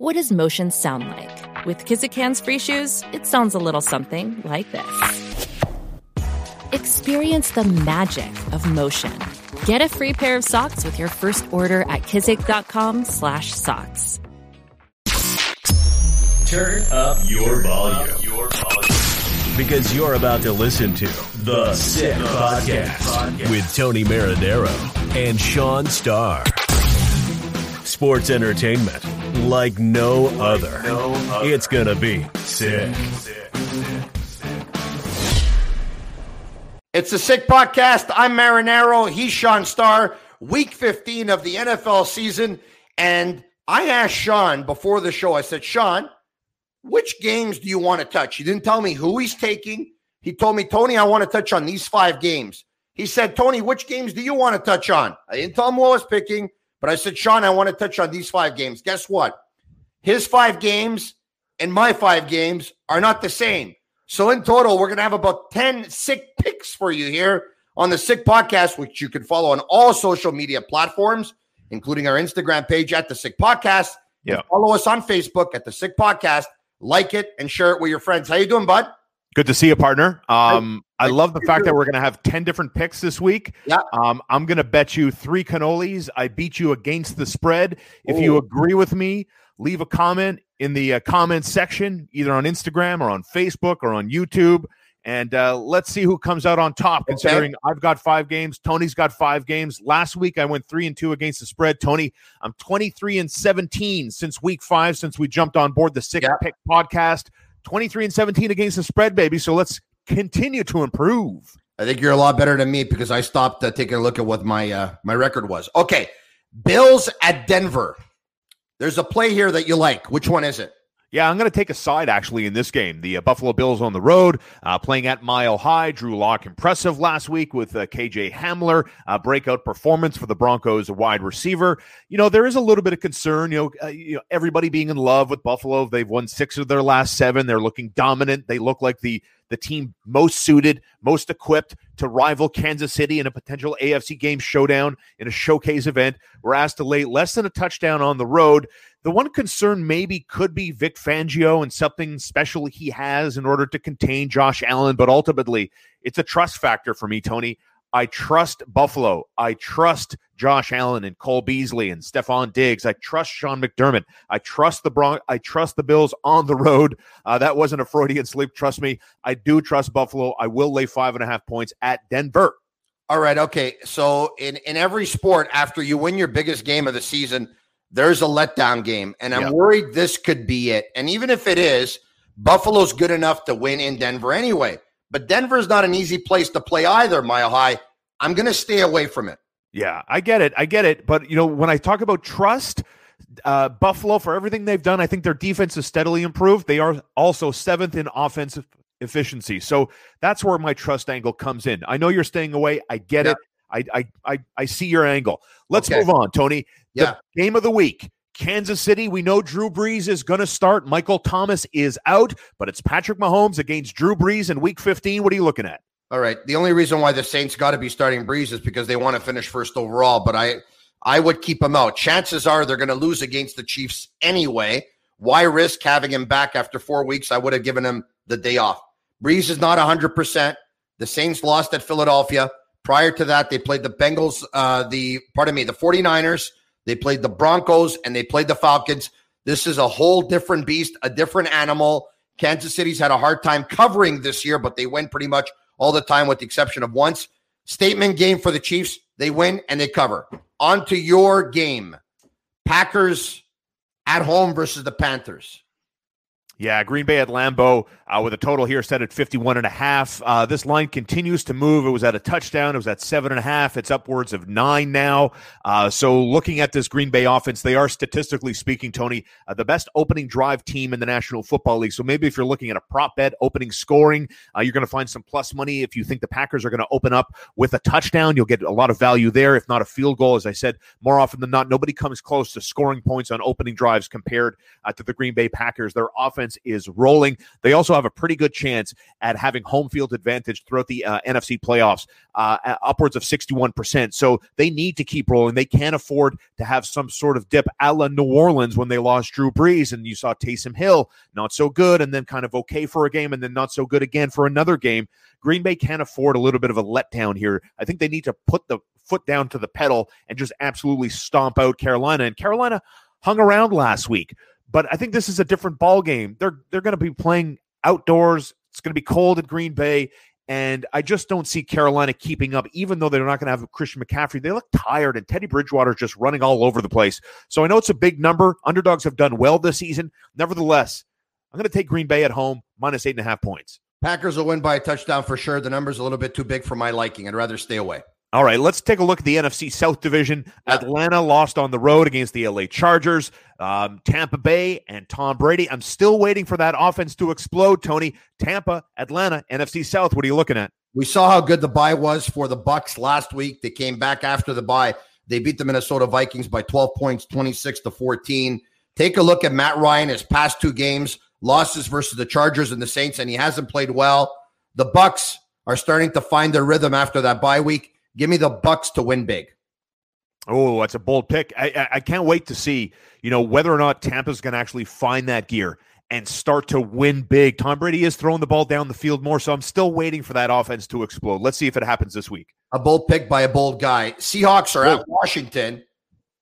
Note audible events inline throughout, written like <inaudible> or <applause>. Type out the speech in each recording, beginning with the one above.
What does motion sound like? With Kizik hands-free shoes, it sounds a little something like this. Experience the magic of motion. Get a free pair of socks with your first order at kizik.com/socks. Turn up your volume. Your volume. Because you're about to listen to The Sick Podcast with Tony Marinaro and Shaun Starr. Sports entertainment like no other. It's gonna be sick. It's a Sick Podcast. I'm Marinaro. He's Shaun Starr. Week 15 of the NFL season. And I asked Shaun before the show, I said, Shaun, which games do you want to touch? He didn't tell me who he's taking. He told me, Tony, I want to touch on these five games. He said, Tony, which games do you want to touch on? I didn't tell him who I was picking, but I said, Shaun, I want to touch on these five games. Guess what? His five games and my five games are not the same. So in total, we're going to have about 10 sick picks for you here on the Sick Podcast, which you can follow on all social media platforms, including our Instagram page at the Sick Podcast. Yeah. Follow us on Facebook at the Sick Podcast. Like it and share it with your friends. How you doing, bud? Good to see you, partner. Um, I love the fact that we're going to have 10 different picks this week. Yeah. Um, I'm going to bet you three cannolis. I beat you against the spread. If you Oh. agree with me, leave a comment in the uh, comment section, either on Instagram or on Facebook or on YouTube. And uh, let's see who comes out on top, Okay. considering I've got five games. Tony's got five games. Last week, I went three and two against the spread. Tony, I'm 23 and 17 since week five, since we jumped on board the Sick Yeah. Pick podcast. 23 and 17 against the spread, baby. So let's continue to improve. I think you're a lot better than me because I stopped uh, taking a look at what my uh, my record was. Okay, Bills at Denver. There's a play here that you like. Which one is it? Yeah, I'm going to take a side actually in this game. The uh, Buffalo Bills on the road, uh, playing at Mile High. Drew Lock impressive last week with uh, KJ Hamler, breakout performance for the Broncos, wide receiver. You know, there is a little bit of concern. You know, uh, you know, everybody being in love with Buffalo. They've won six of their last seven. They're looking dominant. They look like the the team most suited, most equipped to rival Kansas City in a potential AFC game showdown in a showcase event. We're asked to lay less than a touchdown on the road. The one concern maybe could be Vic Fangio and something special he has in order to contain Josh Allen, but ultimately it's a trust factor for me, Tony. I trust Buffalo. I trust Josh Allen and Cole Beasley and Stefon Diggs. I trust Sean McDermott. I trust the Bron- I trust the Bills on the road. Uh, that wasn't a Freudian sleep. Trust me. I do trust Buffalo. I will lay five and a half points at Denver. All right, okay. So in in every sport, after you win your biggest game of the season, there's a letdown game, and I'm Yeah. worried this could be it. And even if it is, Buffalo's good enough to win in Denver anyway. But Denver's not an easy place to play either. Mile High. I'm going to stay away from it. Yeah, I get it. I get it. But, you know, when I talk about trust, uh, Buffalo, for everything they've done, I think their defense has steadily improved. They are also seventh in offensive efficiency. So that's where my trust angle comes in. I know you're staying away. I get Yeah. it. I, I, I, I see your angle. Let's Okay. move on, Tony. The Yeah. game of the week. Kansas City, we know Drew Brees is going to start. Michael Thomas is out, but it's Patrick Mahomes against Drew Brees in week 15. What are you looking at? All right. The only reason why the Saints got to be starting Brees is because they want to finish first overall. But I, I would keep him out. Chances are they're going to lose against the Chiefs anyway. Why risk having him back after four weeks? I would have given him the day off. Brees is not 100%. The Saints lost at Philadelphia. Prior to that, they played the Bengals, uh, the, pardon me, the 49ers. They played the Broncos and they played the Falcons. This is a whole different beast, a different animal. Kansas City's had a hard time covering this year, but they win pretty much all the time with the exception of once. Statement game for the Chiefs. They win and they cover. On to your game. Packers at home versus the Panthers. Yeah, Green Bay at Lambeau uh, with a total here set at 51 and a half. Uh, this line continues to move. It was at a touchdown. It was at seven and a half. It's upwards of nine now. Uh, so looking at this Green Bay offense, they are statistically speaking, Tony, uh, the best opening drive team in the National Football League. So maybe if you're looking at a prop bet opening scoring, uh, you're going to find some plus money. If you think the Packers are going to open up with a touchdown, you'll get a lot of value there. If not a field goal, as I said, more often than not, nobody comes close to scoring points on opening drives compared uh, to the Green Bay Packers. Their offense offense is rolling. They also have a pretty good chance at having home field advantage throughout the uh, NFC playoffs, uh, upwards of 61%. So they need to keep rolling. They can't afford to have some sort of dip a la New Orleans when they lost Drew Brees and you saw Taysom Hill not so good and then kind of okay for a game and then not so good again for another game. Green Bay can't afford a little bit of a letdown here. I think they need to put the foot down to the pedal and just absolutely stomp out Carolina. And Carolina hung around last week. But I think this is a different ball game. They're they're going to be playing outdoors. It's going to be cold at Green Bay, and I just don't see Carolina keeping up. Even though they're not going to have Christian McCaffrey, they look tired, and Teddy Bridgewater is just running all over the place. So I know it's a big number. Underdogs have done well this season. Nevertheless, I'm going to take Green Bay at home minus eight and a half points. Packers will win by a touchdown for sure. The number's a little bit too big for my liking. I'd rather stay away. All right, let's take a look at the NFC South Division. Atlanta lost on the road against the LA Chargers. Um, Tampa Bay and Tom Brady. I'm still waiting for that offense to explode, Tony. Tampa, Atlanta, NFC South. What are you looking at? We saw how good the bye was for the Bucks last week. They came back after the bye. They beat the Minnesota Vikings by 12 points, 26 to 14. Take a look at Matt Ryan, his past two games, losses versus the Chargers and the Saints, and he hasn't played well. The Bucks are starting to find their rhythm after that bye week. Give me the Bucks to win big. Oh, that's a bold pick. I, I, I can't wait to see, you know, whether or not Tampa's going to actually find that gear and start to win big. Tom Brady is throwing the ball down the field more, so I'm still waiting for that offense to explode. Let's see if it happens this week. A bold pick by a bold guy. Seahawks are Whoa. at Washington.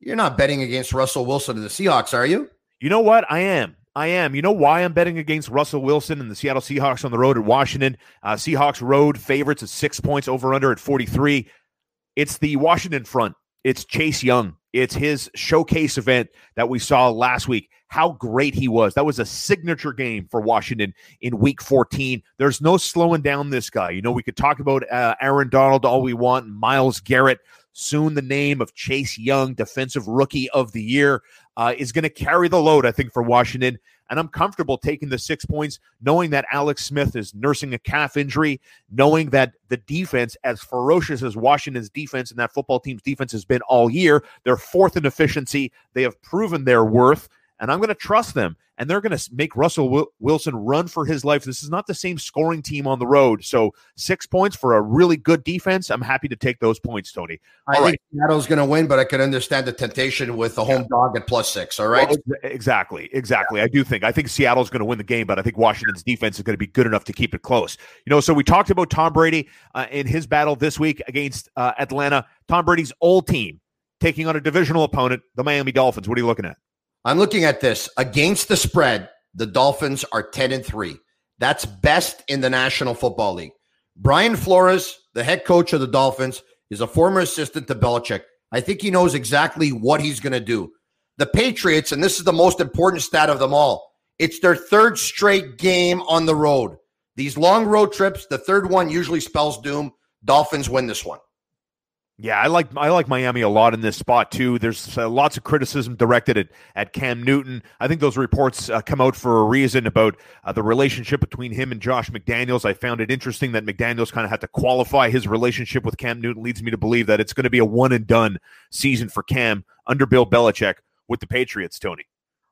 You're not betting against Russell Wilson and the Seahawks, are you? You know what? I am. I am. You know why I'm betting against Russell Wilson and the Seattle Seahawks on the road at Washington? Uh, Seahawks road favorites at six points over under at 43. It's the Washington front. It's Chase Young. It's his showcase event that we saw last week. How great he was. That was a signature game for Washington in week 14. There's no slowing down this guy. You know, we could talk about uh, Aaron Donald all we want, Myles Garrett. Soon the name of Chase Young, Defensive Rookie of the Year, uh, is going to carry the load, I think, for Washington. And I'm comfortable taking the six points, knowing that Alex Smith is nursing a calf injury, knowing that the defense, as ferocious as Washington's defense and that football team's defense has been all year, they're fourth in efficiency. They have proven their worth and I'm going to trust them. And they're going to make Russell Wilson run for his life. This is not the same scoring team on the road. So six points for a really good defense. I'm happy to take those points, Tony. I think Seattle's going to win, but I can understand the temptation with the home yeah. dog at plus six. All right. Well, exactly. Exactly. Yeah. I do think. I think Seattle's going to win the game, but I think Washington's defense is going to be good enough to keep it close. You know, so we talked about Tom Brady uh, in his battle this week against uh, Atlanta. Tom Brady's old team taking on a divisional opponent, the Miami Dolphins. What are you looking at? I'm looking at this against the spread. The Dolphins are 10 and 3. That's best in the National Football League. Brian Flores, the head coach of the Dolphins, is a former assistant to Belichick. I think he knows exactly what he's going to do. The Patriots, and this is the most important stat of them all, it's their third straight game on the road. These long road trips, the third one usually spells doom. Dolphins win this one. Yeah, I like I like Miami a lot in this spot too. There's uh, lots of criticism directed at, at Cam Newton. I think those reports uh, come out for a reason about uh, the relationship between him and Josh McDaniels. I found it interesting that McDaniels kind of had to qualify his relationship with Cam Newton. Leads me to believe that it's going to be a one and done season for Cam under Bill Belichick with the Patriots. Tony.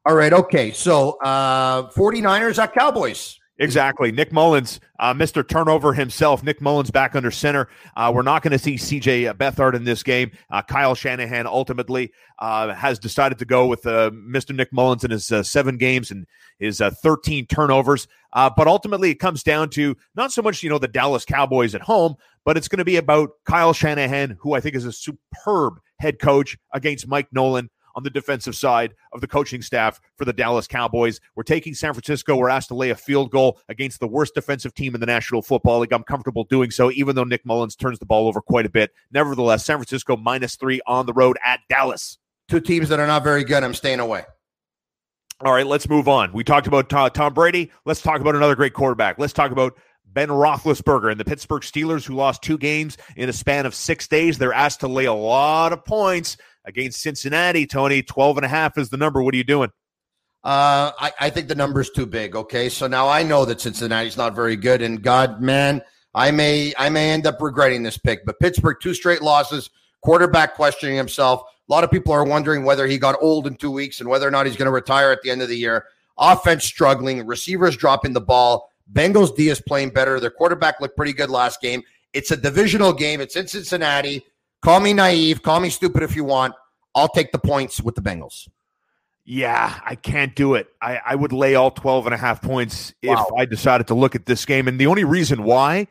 All right. Okay. So uh, 49ers at Cowboys. Exactly. Nick Mullens, uh, Mr. Turnover himself. Nick Mullens back under center. Uh, we're not going to see CJ Beathard in this game. Uh, Kyle Shanahan ultimately uh, has decided to go with uh, Mr. Nick Mullens in his uh, seven games and his 13 turnovers. but ultimately, it comes down to not so much, you know, the Dallas Cowboys at home, but it's going to be about Kyle Shanahan, who I think is a superb head coach against Mike Nolan on the defensive side of the coaching staff for the Dallas Cowboys. We're taking San Francisco. We're asked to lay a field goal against the worst defensive team in the National Football League. I'm comfortable doing so, even though Nick Mullens turns the ball over quite a bit. Nevertheless, San Francisco minus three on the road at Dallas. Two teams that are not very good. I'm staying away. All right, let's move on. We talked about Tom Brady. Let's talk about another great quarterback. Let's talk about Ben Roethlisberger and the Pittsburgh Steelers, who lost two games in a span of six days. They're asked to lay a lot of points against Cincinnati. Tony, 12 and a half is the number. What are you doing? Uh, I, I think the number's too big. Okay, so now I know that Cincinnati's not very good, and God, man, I may I may end up regretting this pick. But Pittsburgh, two straight losses, quarterback questioning himself. A lot of people are wondering whether he got old in two weeks and whether or not he's going to retire at the end of the year. Offense struggling, receivers dropping the ball. Bengals D is playing better. Their quarterback looked pretty good last game. It's a divisional game. It's in Cincinnati. Call me naive. Call me stupid if you want. I'll take the points with the Bengals. Yeah, I can't do it. I, I would lay all 12 and a half points if. I decided to look at this game. And the only reason why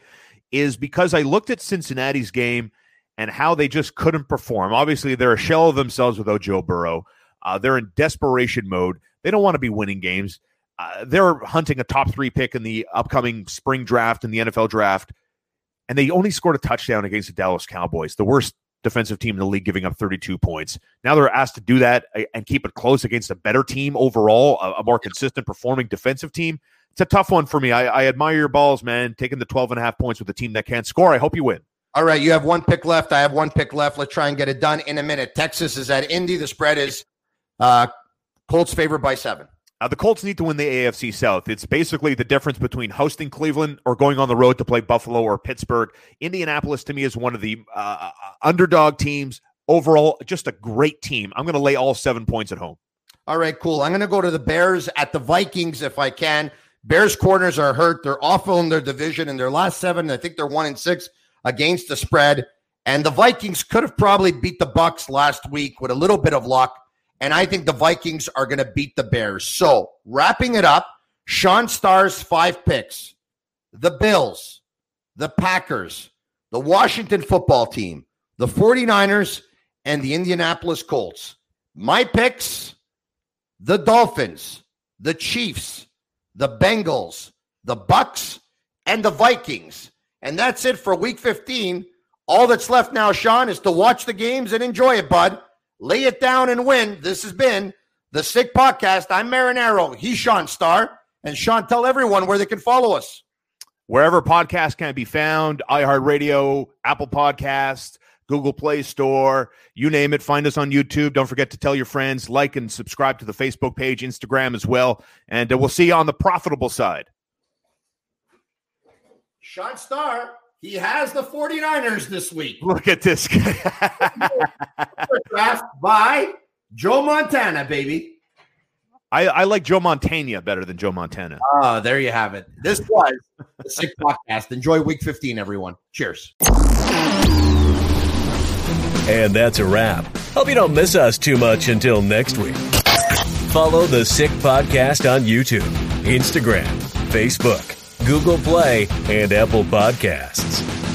is because I looked at Cincinnati's game and how they just couldn't perform. Obviously, they're a shell of themselves without Joe Burrow. Uh, they're in desperation mode. They don't want to be winning games. Uh, they're hunting a top three pick in the upcoming spring draft and the NFL draft. And they only scored a touchdown against the Dallas Cowboys, the worst defensive team in the league, giving up 32 points. Now they're asked to do that uh, and keep it close against a better team overall, a, a more consistent performing defensive team. It's a tough one for me. I, I admire your balls, man, taking the 12 and a half points with a team that can't score. I hope you win. All right, you have one pick left. I have one pick left. Let's try and get it done in a minute. Texans is at Indy. The spread is uh, Colts favored by seven. Uh, the Colts need to win the AFC South. It's basically the difference between hosting Cleveland or going on the road to play Buffalo or Pittsburgh. Indianapolis, to me, is one of the uh, uh underdog teams. Overall, just a great team. I'm going to lay all seven points at home. All right, cool. I'm going to go to the Bears at the Vikings if I can. Bears corners are hurt. They're awful in their division. In their last seven, I think they're one and six against the spread. And the Vikings could have probably beat the Bucks last week with a little bit of luck. And I think the Vikings are going to beat the Bears. So wrapping it up, Shaun Starr's five picks: the Bills, the Packers, the Washington football team, the 49ers, and the Indianapolis Colts. My picks: the Dolphins, the Chiefs, the Bengals, the Bucks, and the Vikings. And that's it for week 15. All that's left now, Shaun, is to watch the games and enjoy it, bud. Lay it down and win. This has been the Sick Podcast. I'm Marinaro. He's Shaun Starr. And Shaun, tell everyone where they can follow us. Wherever podcasts can be found, iHeartRadio, Apple Podcasts, Google Play Store, you name it. Find us on YouTube. Don't forget to tell your friends, like and subscribe to the Facebook page, Instagram as well. And uh, we'll see you on the profitable side. Shaun Starr, he has the 49ers this week. Look at this guy. <laughs> Draft by Joe Montana, baby. I, I, like Joe Montana better than Joe Montana. Oh, there you have it. This was the Sick <laughs> Podcast. Enjoy week 15, everyone. Cheers. And that's a wrap. Hope you don't miss us too much until next week. Follow the Sick Podcast on YouTube, Instagram, Facebook, Google Play, and Apple Podcasts.